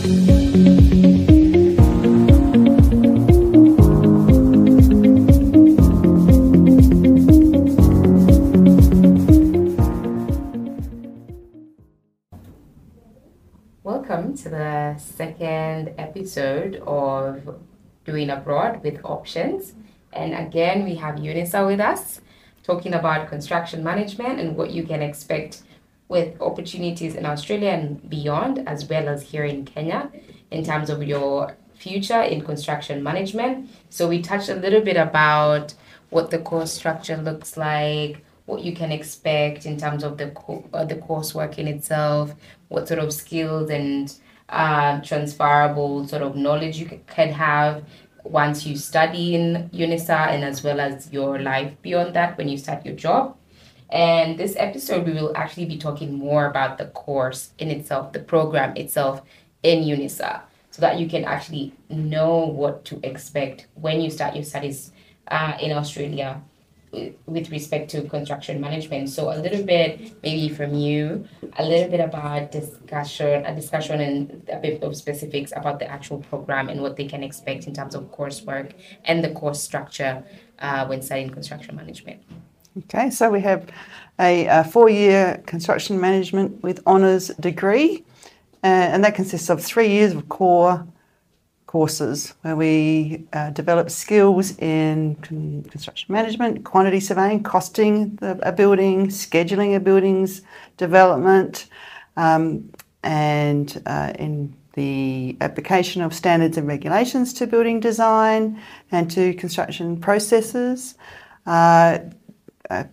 Welcome to the second episode of Doing Abroad with Options. And again, we have Unisa with us talking about construction management and what you can expect with opportunities in Australia and beyond, as well as here in Kenya, in terms of your future in construction management. So, we touched a little bit about what the course structure looks like, what you can expect in terms of the co- uh, the coursework in itself, what sort of skills and uh, transferable sort of knowledge you can have once you study in UNISA and as well as your life beyond that when you start your job. And this episode, we will actually be talking more about the course in itself, the program itself in UNISA, so that you can actually know what to expect when you start your studies uh, in Australia with- respect to construction management. So a little bit maybe from you, a little bit about discussion, a discussion and a bit of specifics about the actual program and what they can expect in terms of coursework and the course structure uh, when studying construction management. Okay, so we have a, uh four-year construction management with honours degree, uh, and that consists of three years of core courses where we uh, develop skills in con- construction management, quantity surveying, costing the, a building, scheduling a building's development, um, and uh, in the application of standards and regulations to building design and to construction processes. Uh, uh,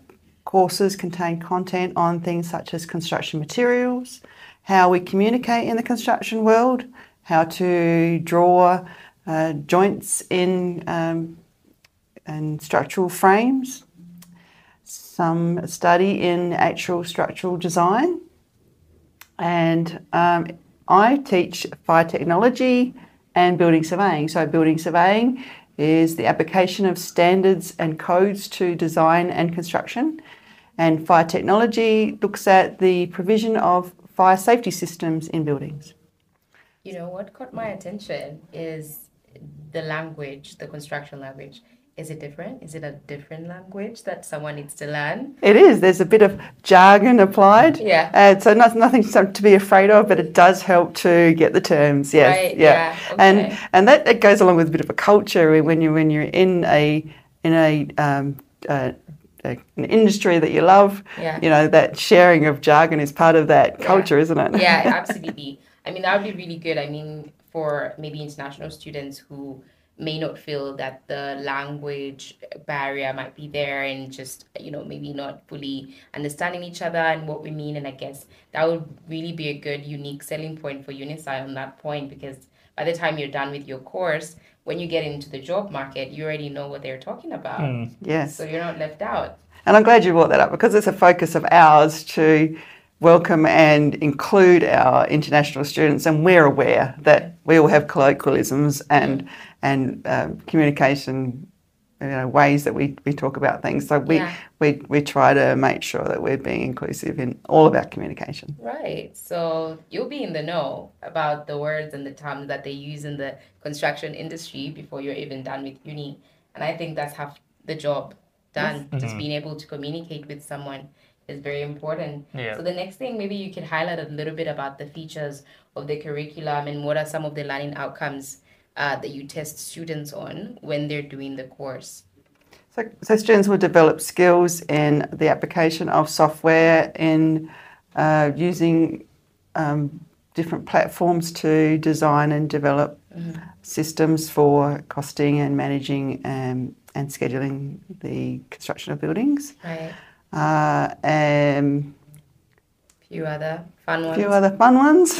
courses contain content on things such as construction materials, how we communicate in the construction world, how to draw uh, joints in um, and structural frames, some study in actual structural design, and um, I teach fire technology and building surveying. So, building surveying is the application of standards and codes to design and construction, and fire technology looks at the provision of fire safety systems in buildings. You know, what caught my attention is the language, the construction language. Is it different? Is it a different language that someone needs to learn? It is. There's a bit of jargon applied. Yeah. Uh, so not, nothing to be afraid of, but it does help to get the terms. Yes. Right, Yeah. yeah, And okay. and that, that goes along with a bit of a culture when you when you're in a in a um, uh, an industry that you love. Yeah. You know that sharing of jargon is part of that Yeah. culture, isn't it? yeah, absolutely. I mean, that would be really good. I mean, for maybe international students who may not feel that the language barrier might be there and just, you know, maybe not fully understanding each other and what we mean. And I guess that would really be a good, unique selling point for UNISA on that point because by the time you're done with your course, when you get into the job market, you already know what they're talking about. Hmm. Yes. So you're not left out. And I'm glad you brought that up because it's a focus of ours to welcome and include our international students, and we're aware that we all have colloquialisms and and um, communication. You know, ways that we, we talk about things. So we, Yeah. we we try to make sure that we're being inclusive in all of our communication. Right. So you'll be in the know about the words and the terms that they use in the construction industry before you're even done with uni. And I think that's half the job done. Just being able to communicate with someone is very important. Yeah. So the next thing, maybe you could highlight a little bit about the features of the curriculum and what are some of the learning outcomes uh, that you test students on when they're doing the course. So, so students will develop skills in the application of software in uh, using um, different platforms to design and develop systems for costing and managing um, and scheduling the construction of buildings. Right. Uh, and Few other fun a ones. few other fun ones.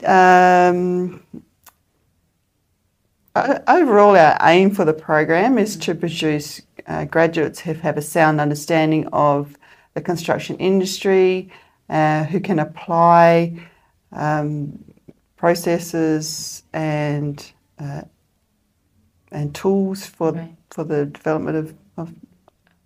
um, overall, our aim for the program is to produce uh, graduates who have a sound understanding of the construction industry, uh, who can apply um, processes and uh, and tools for Right. For the development of, of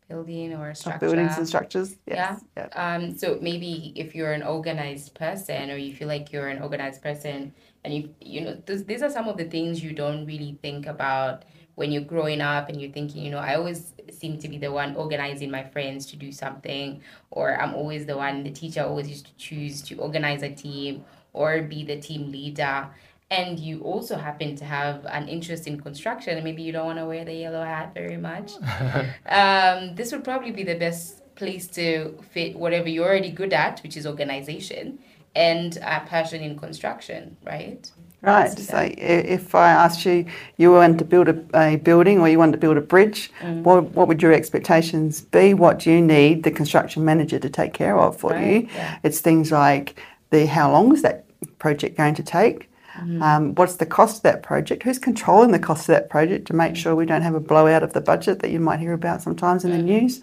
building or a of buildings and structures. Yes. Yeah. Um, so maybe if you're an organized person or you feel like you're an organized person and you you know th- these are some of the things you don't really think about when you're growing up and you're thinking you know I always seem to be the one organizing my friends to do something or I'm always the one the teacher always used to choose to organize a team or be the team leader and you also happen to have an interest in construction and maybe you don't want to wear the yellow hat very much um, this would probably be the best place to fit whatever you're already good at, which is organization, and a passion in construction, right? Right. So if I asked you, you want to build a, a building or you want to build a bridge, Mm. what, what would your expectations be? What do you need the construction manager to take care of for Right, you? yeah. It's things like the how long is that project going to take? Mm-hmm. Um, what's the cost of that project? Who's controlling the cost of that project to Mm. make sure we don't have a blowout of the budget that you might hear about sometimes in the news?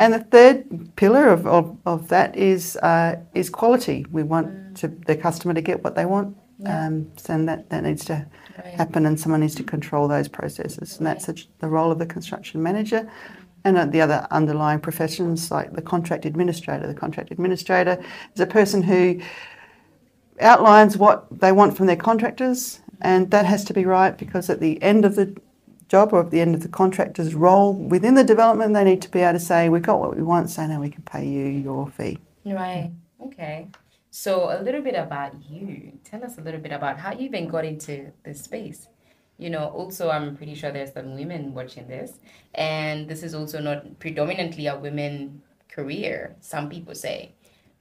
And the third pillar of, of, of that is uh, is quality. We want to, the customer to get what they want, Mm. Yeah. um, so and that, that needs to Right. happen, and someone needs to control those processes, and that's the, the role of the construction manager. And uh, the other underlying professions, like the contract administrator. The contract administrator is a person who outlines what they want from their contractors, and that has to be right because at the end of the job or at the end of the contractor's role within the development, they need to be able to say, We've got what we want, so now we can pay you your fee. Right. Okay. So a little bit about you. Tell us a little bit about how you even got into this space. You know, also I'm pretty sure there's some women watching this, and this is also not predominantly a women career. Some people say,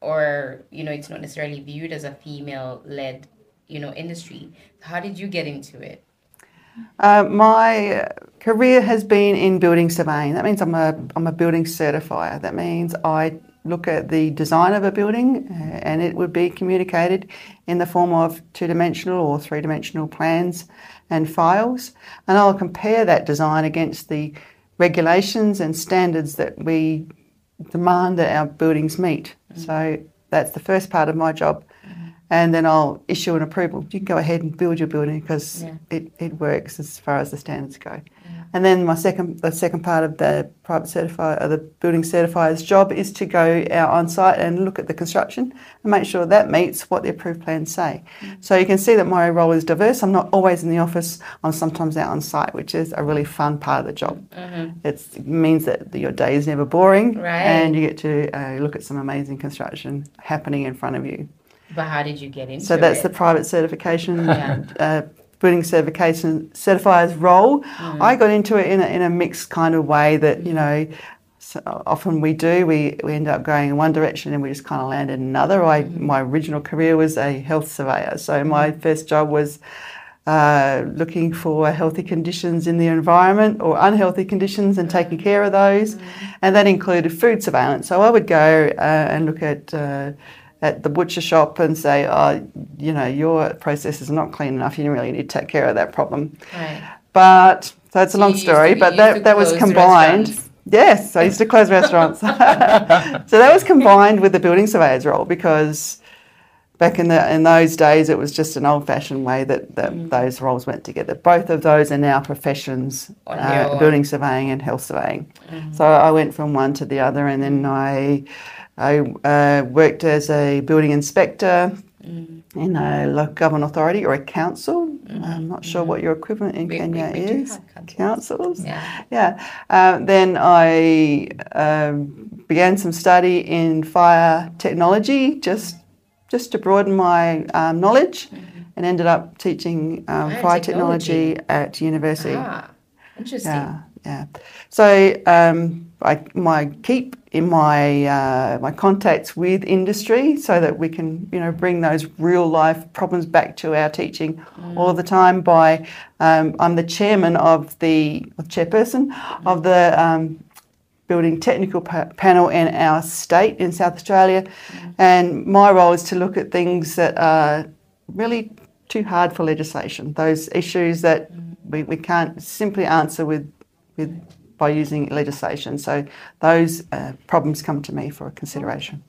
or you know, it's not necessarily viewed as a female-led, you know, industry. How did you get into it? Uh, my career has been in building surveying. That means I'm a, I'm a building certifier. That means I look at the design of a building uh, and it would be communicated in the form of two dimensional or three dimensional plans and files. And I'll compare that design against the regulations and standards that we demand that our buildings meet. Mm. So that's the first part of my job. Mm. And then I'll issue an approval. You can go ahead and build your building because Yeah. it, it works as far as the standards go. Mm. And then my second the second part of the private certifier or the building certifier's job is to go out on site and look at the construction and make sure that meets what the approved plans say. So you can see that my role is diverse. I'm not always in the office. I'm sometimes out on site, which is a really fun part of the job. It's, it means that your day is never boring, Right. and you get to uh, look at some amazing construction happening in front of you. But how did you get into So that's it? the private certification, Yeah. uh, building certification certifier's role. Mm. I got into it in a, in a mixed kind of way that, you know, so often we do. We, we end up going in one direction and we just kind of land in another. I, Mm-hmm. My original career was a health surveyor. So my first job was uh, looking for healthy conditions in the environment or unhealthy conditions and taking care of those. And that included food surveillance. So I would go uh, and look at uh, at the butcher shop and say, oh, you know, your process is not clean enough. You really need to take care of that problem. Right. But so it's a So long story, to- but that, that was combined. Yes, I used to close restaurants. so that was combined with the building surveyor's role because back in the in those days it was just an old fashioned way that, that Mm. those roles went together. Both of those are now professions, uh, building surveying and health surveying. Mm-hmm. So I went from one to the other, and then I I uh, worked as a building inspector Mm-hmm. in a local government authority or a council. I'm not sure what your equivalent in. We- we- Kenya we do is. councils. Yeah. Yeah. Uh, then I um, began some study in fire technology, just just to broaden my um, knowledge, and ended up teaching um, Fire fire, technology. technology. at university. Ah, interesting. Yeah, yeah. So um, I my keep in my uh, my contacts with industry so that we can you know bring those real life problems back to our teaching all the time. By um, I'm the chairman of the chairperson of the um, building technical pa- panel in our state in South Australia, and my role is to look at things that are really too hard for legislation. Those issues that we, we can't simply answer with with by using legislation. So those uh, problems come to me for consideration.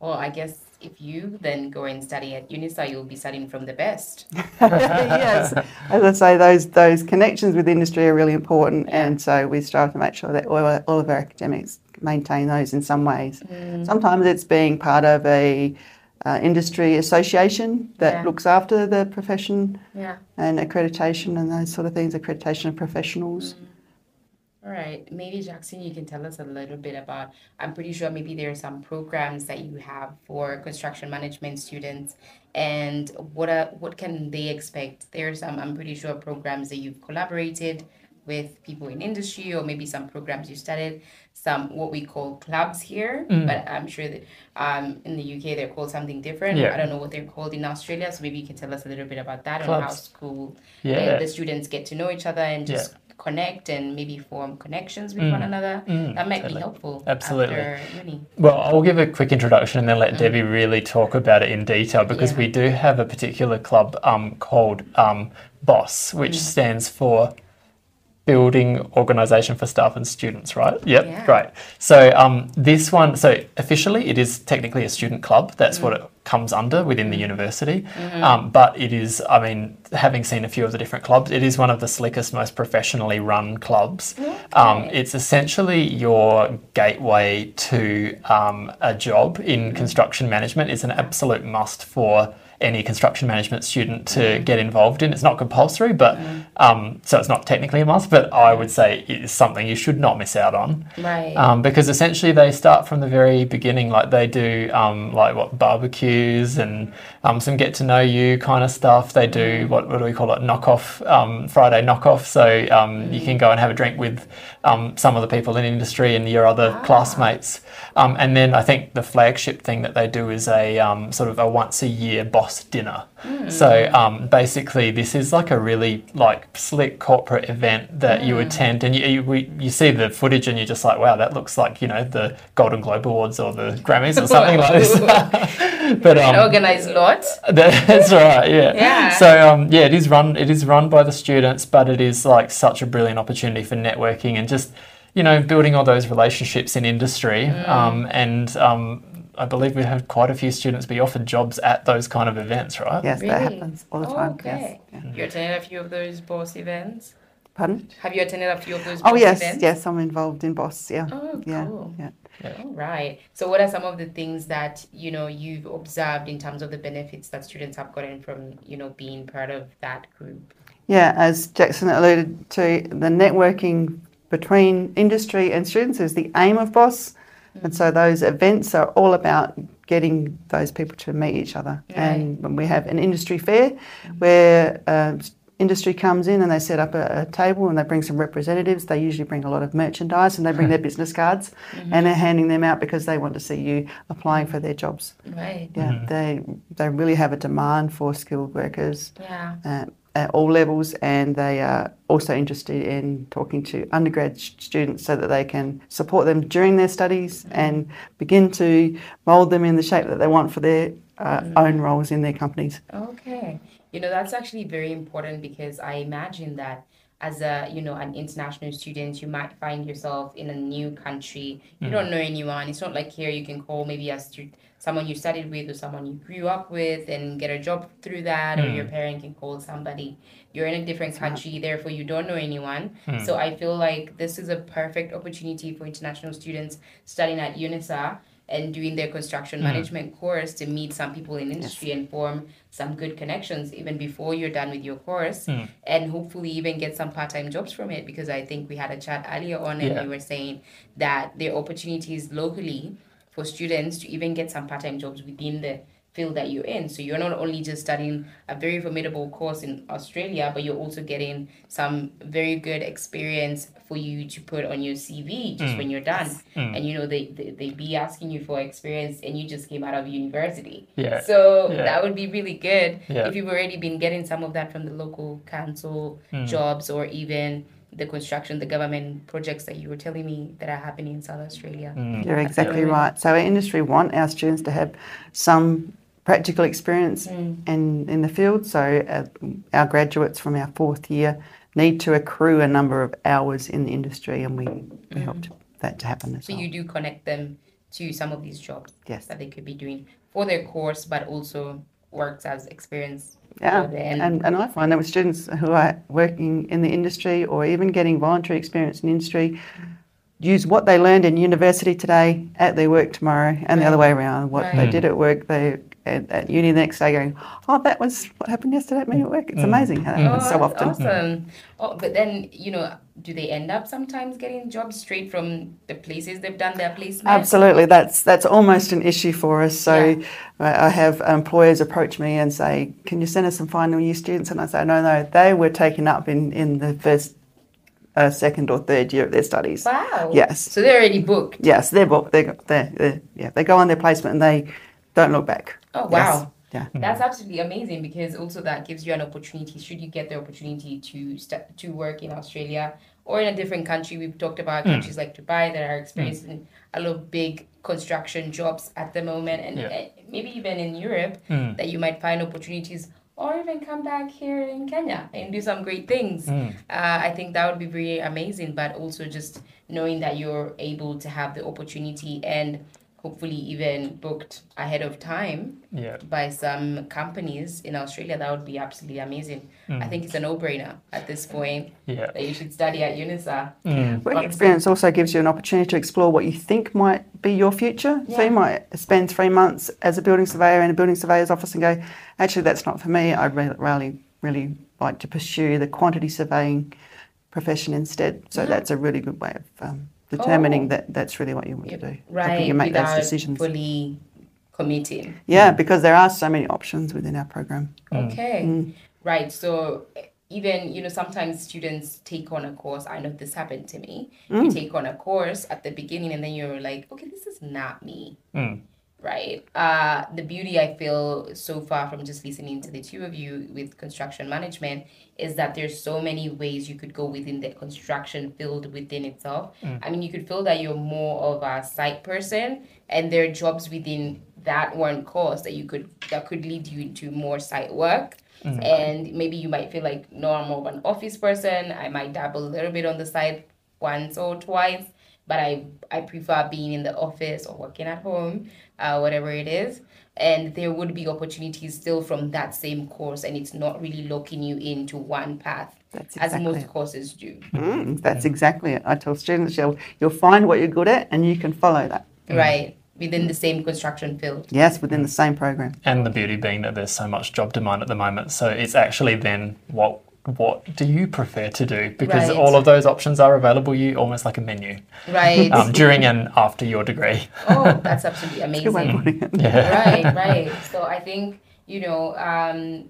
Well, I guess if you then go and study at UNISA, you'll be studying from the best. yes, as I say, those those connections with industry are really important, Yeah. and so we strive to make sure that all, all of our academics maintain those in some ways. Mm. Sometimes it's being part of a uh, industry association that Yeah. looks after the profession Yeah. and accreditation and those sort of things, accreditation of professionals. All right. Maybe Jackson, you can tell us a little bit about. I'm pretty sure maybe there are some programs that you have for construction management students, and what are what can they expect? There are some. I'm pretty sure programs that you've collaborated with people in industry, or maybe some programs you started. Some what we call clubs here, but I'm sure that um, in the UK they're called something different. Yeah. I don't know what they're called in Australia, so maybe you can tell us a little bit about that and how school Yeah. uh, the students get to know each other and Yeah. Connect and maybe form connections with Mm. one another. Mm, that might totally. be helpful. Absolutely. Well, I'll give a quick introduction and then let Debbie really talk about it in detail because Yeah. we do have a particular club um, called um, BOSS, which stands for Building Organisation for Staff and Students, right? Yep, Yeah. great. So um, this one, so officially it is technically a student club. That's what it comes under within the university. Um, but it is, I mean, having seen a few of the different clubs, it is one of the slickest, most professionally run clubs. Um, it's essentially your gateway to um, a job in construction management. It's an absolute must for any construction management student to get involved in. It's not compulsory, but um, so it's not technically a must, but I would say it is something you should not miss out on. Right. Um, because essentially they start from the very beginning, like they do, um, like what barbecues and um, some get to know you kind of stuff. They do what, what do we call it, knockoff um, Friday knockoff. So um, you can go and have a drink with um, some of the people in industry and your other classmates. Um, and then I think the flagship thing that they do is a um, sort of a once a year boss dinner. So um, basically, this is like a really like slick corporate event that you attend, and you, you we, you see the footage, and you're just like, wow, that looks like you know the Golden Globe Awards or the Grammys or something like this. but um, organized lot. that's right, yeah. Yeah. So um, yeah, it is run. It is run by the students, but it is like such a brilliant opportunity for networking and just you know building all those relationships in industry. Mm. Um, and um, I believe we had quite a few students be offered jobs at those kind of events, right? Yes, that happens all the Oh, time. okay. Yes. Yeah. You attended a few of those boss events. Pardon? Have you attended a few of those? Oh yes, events? yes, I'm involved in Boss. Yeah, Oh, yeah, cool. yeah. All right. So, what are some of the things that you know you've observed in terms of the benefits that students have gotten from you know being part of that group? Yeah, as Jackson alluded to, the networking between industry and students is the aim of BOSS. And so those events are all about getting those people to meet each other. And when we have an industry fair where um, industry comes in and they set up a, a table and they bring some representatives, they usually bring a lot of merchandise and they bring their mm-hmm. business cards mm-hmm. and they're handing them out because they want to see you applying for their jobs. Right. Yeah, mm-hmm. they, they really have a demand for skilled workers Yeah. uh, at all levels, and they are also interested in talking to undergrad students so that they can support them during their studies and begin to mould them in the shape that they want for their uh, own roles in their companies. Okay. You know, that's actually very important because I imagine that as a, you know, an international student, you might find yourself in a new country. You don't mm. know anyone. It's not like here you can call maybe a stu- someone you studied with or someone you grew up with and get a job through that or your mm. parent can call somebody. You're in a different country, therefore you don't know anyone. Mm. So I feel like this is a perfect opportunity for international students studying at UNISA and doing their construction mm. management course to meet some people in industry and form some good connections even before you're done with your course mm. and hopefully even get some part-time jobs from it because i think we had a chat earlier on and Yeah. we were saying that there are opportunities locally for students to even get some part-time jobs within the field that you're in so you're not only just studying a very formidable course in australia but you're also getting some very good experience for you to put on your cv just when you're done and you know they, they they be asking you for experience and you just came out of university Yeah. so Yeah. that would be really good Yeah. if you've already been getting some of that from the local council Hmm. jobs or even the construction, the government projects that you were telling me that are happening in South Australia. Hmm. You're exactly right. So our industry want our students to have some practical experience Mm. in, in the field. So uh, our graduates from our fourth year need to accrue a number of hours in the industry, and we, we help to, that to happen as So well. you do connect them to some of these jobs Yes. that they could be doing for their course, but also works as experience. Yeah, and, and I find that with students who are working in the industry or even getting voluntary experience in industry, use what they learned in university today at their work tomorrow, and the other way around. What they did at work, they at, at uni the next day going, oh, that was what happened yesterday at me at work. It's mm. amazing how that Oh, happens so oh, often. awesome. Mm. Oh, but then you know, do they end up sometimes getting jobs straight from the places they've done their placement? Absolutely, that's that's almost an issue for us. So Yeah. I I have employers approach me and say, "Can you send us some final year students?" And I say, "No, no, they were taken up in in the first, uh, second, or third year of their studies. Wow. Yes. So they're already booked. Yes, they're booked. They they they yeah they go on their placement and they don't look back. Oh Yes. wow. Yeah. Hmm. That's absolutely amazing because also that gives you an opportunity should you get the opportunity to st- to work in Australia or in a different country. We've talked about hmm. countries like Dubai that are hmm. experiencing a lot of big construction jobs at the moment, and Yeah. maybe even in Europe that you might find opportunities. Or even come back here in Kenya and do some great things. Uh, I think that would be very amazing. But also just knowing that you're able to have the opportunity and hopefully even booked ahead of time Yeah. by some companies in Australia, that would be absolutely amazing. I think it's a no-brainer at this point Yeah. that you should study at UNISA. Work experience also gives you an opportunity to explore what you think might be your future. So you might spend three months as a building surveyor in a building surveyor's office and go, actually, that's not for me. I'd really, really like to pursue the quantity surveying profession instead. So that's a really good way of um, determining Oh. that that's really what you want to do. helping Right, you make those decisions. fully committing. Yeah, because there are so many options within our program. Mm. Okay. Mm. Right. So even, you know, sometimes students take on a course. I know this happened to me. You mm. take on a course at the beginning and then you're like, okay, this is not me. Right. Uh, the beauty I feel so far from just listening to the two of you with construction management is that there's so many ways you could go within the construction field within itself. I mean, you could feel that you're more of a site person, and there are jobs within that one course that you could that could lead you into more site work. And maybe you might feel like, no, I'm more of an office person. I might dabble a little bit on the side once or twice, but I, I prefer being in the office or working at home, uh, whatever it is. And there would be opportunities still from that same course, and it's not really locking you into one path, That's as most it. courses do. Mm, that's exactly it. I tell students you'll, you'll find what you're good at and you can follow that. Right. Within the same construction field. Yes, within the same program. And the beauty being that there's so much job demand at the moment. So it's actually then what what do you prefer to do? Because Right. all of those options are available you almost like a menu Right. um, during and after your degree. oh, that's absolutely Good way of amazing. Yeah. right, right. So I think, you know, um,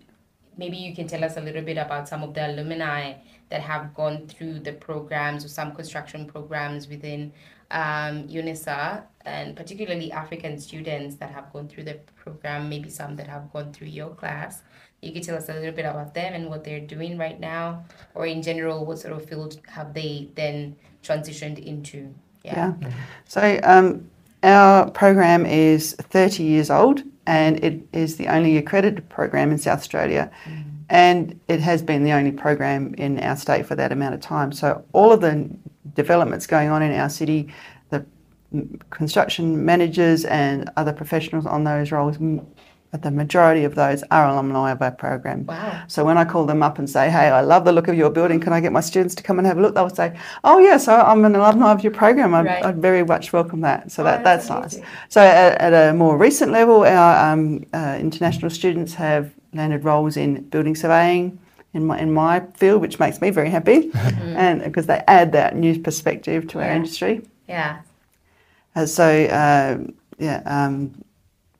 maybe you can tell us a little bit about some of the alumni that have gone through the programs or some construction programs within um, UNISA and particularly African students that have gone through the program, maybe some that have gone through your class. You could tell us a little bit about them and what they're doing right now, or in general, what sort of field have they then transitioned into? Yeah. So um, our program is 30 years old and it is the only accredited program in South Australia. And it has been the only program in our state for that amount of time. So all of the developments going on in our city, the mm, construction managers and other professionals on those roles, mm, the majority of those are alumni of our program. Wow. So when I call them up and say, "Hey, I love the look of your building. Can I get my students to come and have a look?" They'll say, "Oh, yeah. So I'm an alumni of your program. I'd, Right. I'd very much welcome that." So Oh, that, that's that's, nice. So at, at a more recent level, our um, uh, international students have landed roles in building surveying in my in my field, which makes me very happy, and because they add that new perspective to our industry. Yeah. Uh, so uh, yeah, um,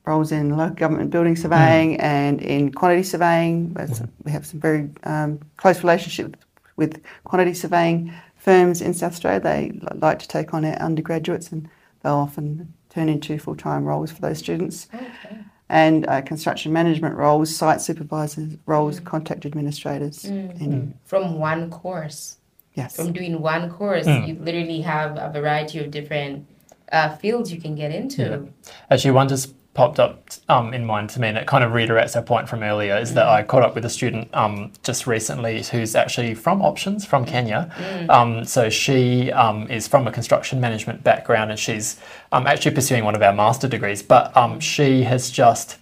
roles in local government building surveying and in quantity surveying. That's- We have some very um, close relationship with quantity surveying firms in South Australia. They li- like to take on our undergraduates, and they'll often turn into full time roles for those students. Okay. And uh, construction management roles, site supervisors roles, contract administrators. In, From one course. Yes. from doing one course, you literally have a variety of different uh, fields you can get into. Actually, one just popped up um, in mind to me, and it kind of reiterates our point from earlier, is that I caught up with a student um, just recently who's actually from Options from Kenya. Um, so she um, is from a construction management background, and she's um, actually pursuing one of our master degrees. But um, she has just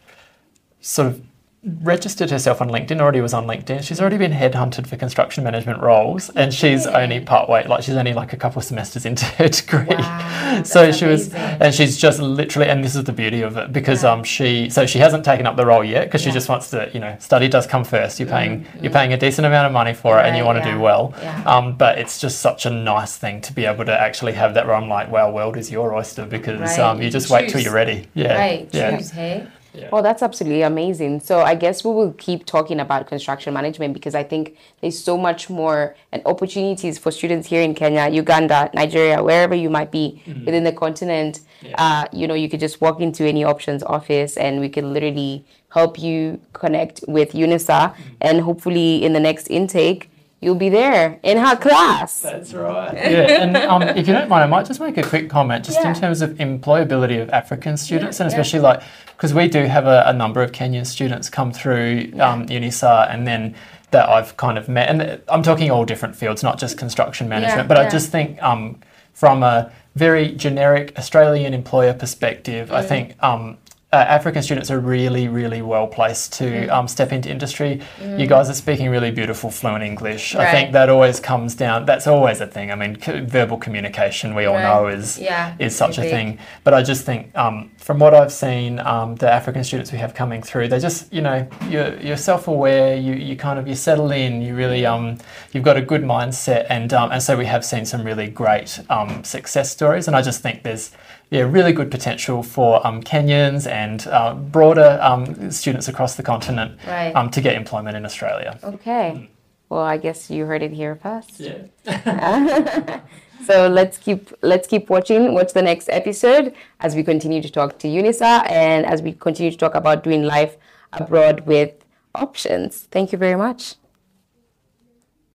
sort of registered herself on LinkedIn, already was on LinkedIn. She's already been headhunted for construction management roles, and she's Yeah. only part way, like she's only like a couple of semesters into her degree. Wow, so she was, and she's just literally, and this is the beauty of it, because Yeah. um she, so she hasn't taken up the role yet because Yeah. Mm-hmm. she just wants to, you know, study does come first. You're paying, you're paying a decent amount of money for it, and you want to do well. Yeah. Um, but it's just such a nice thing to be able to actually have that where I'm like, wow, world is your oyster because Right, um, you you just wait till you're ready. Yeah. Right, Yeah. choose, hey? Yeah. Well, that's absolutely amazing. So I guess we will keep talking about construction management because I think there's so much more and opportunities for students here in Kenya, Uganda, Nigeria, wherever you might be within the continent. Uh, you know, you could just walk into any options office and we can literally help you connect with UNISA and hopefully in the next intake you'll be there in her class. That's right. Yeah, and um, if you don't mind, I might just make a quick comment just Yeah. in terms of employability of African students, and yeah. especially like because we do have a, a number of Kenyan students come through um, UNISA, and then that I've kind of met, and I'm talking all different fields, not just construction management, but yeah. I just think um, from a very generic Australian employer perspective, Mm. I think. Uh, African students are really, really well placed to Mm. um, step into industry. You guys are speaking really beautiful, fluent English. I think that always comes down. That's always a thing. I mean, c- verbal communication we all Right. know is Yeah, is such a thing. But I just think, um, from what I've seen, um, the African students we have coming through, they just, you know, you're, you're self-aware. You, you kind of you settle in. You really um, you've got a good mindset, and um, and so we have seen some really great um, success stories. And I just think there's yeah, really good potential for um, Kenyans and uh, broader um, students across the continent Right. um, to get employment in Australia. Okay. Well, I guess you heard it here first. Yeah. So let's keep let's keep watching. Watch the next episode as we continue to talk to UNISA and as we continue to talk about doing life abroad with options. Thank you very much.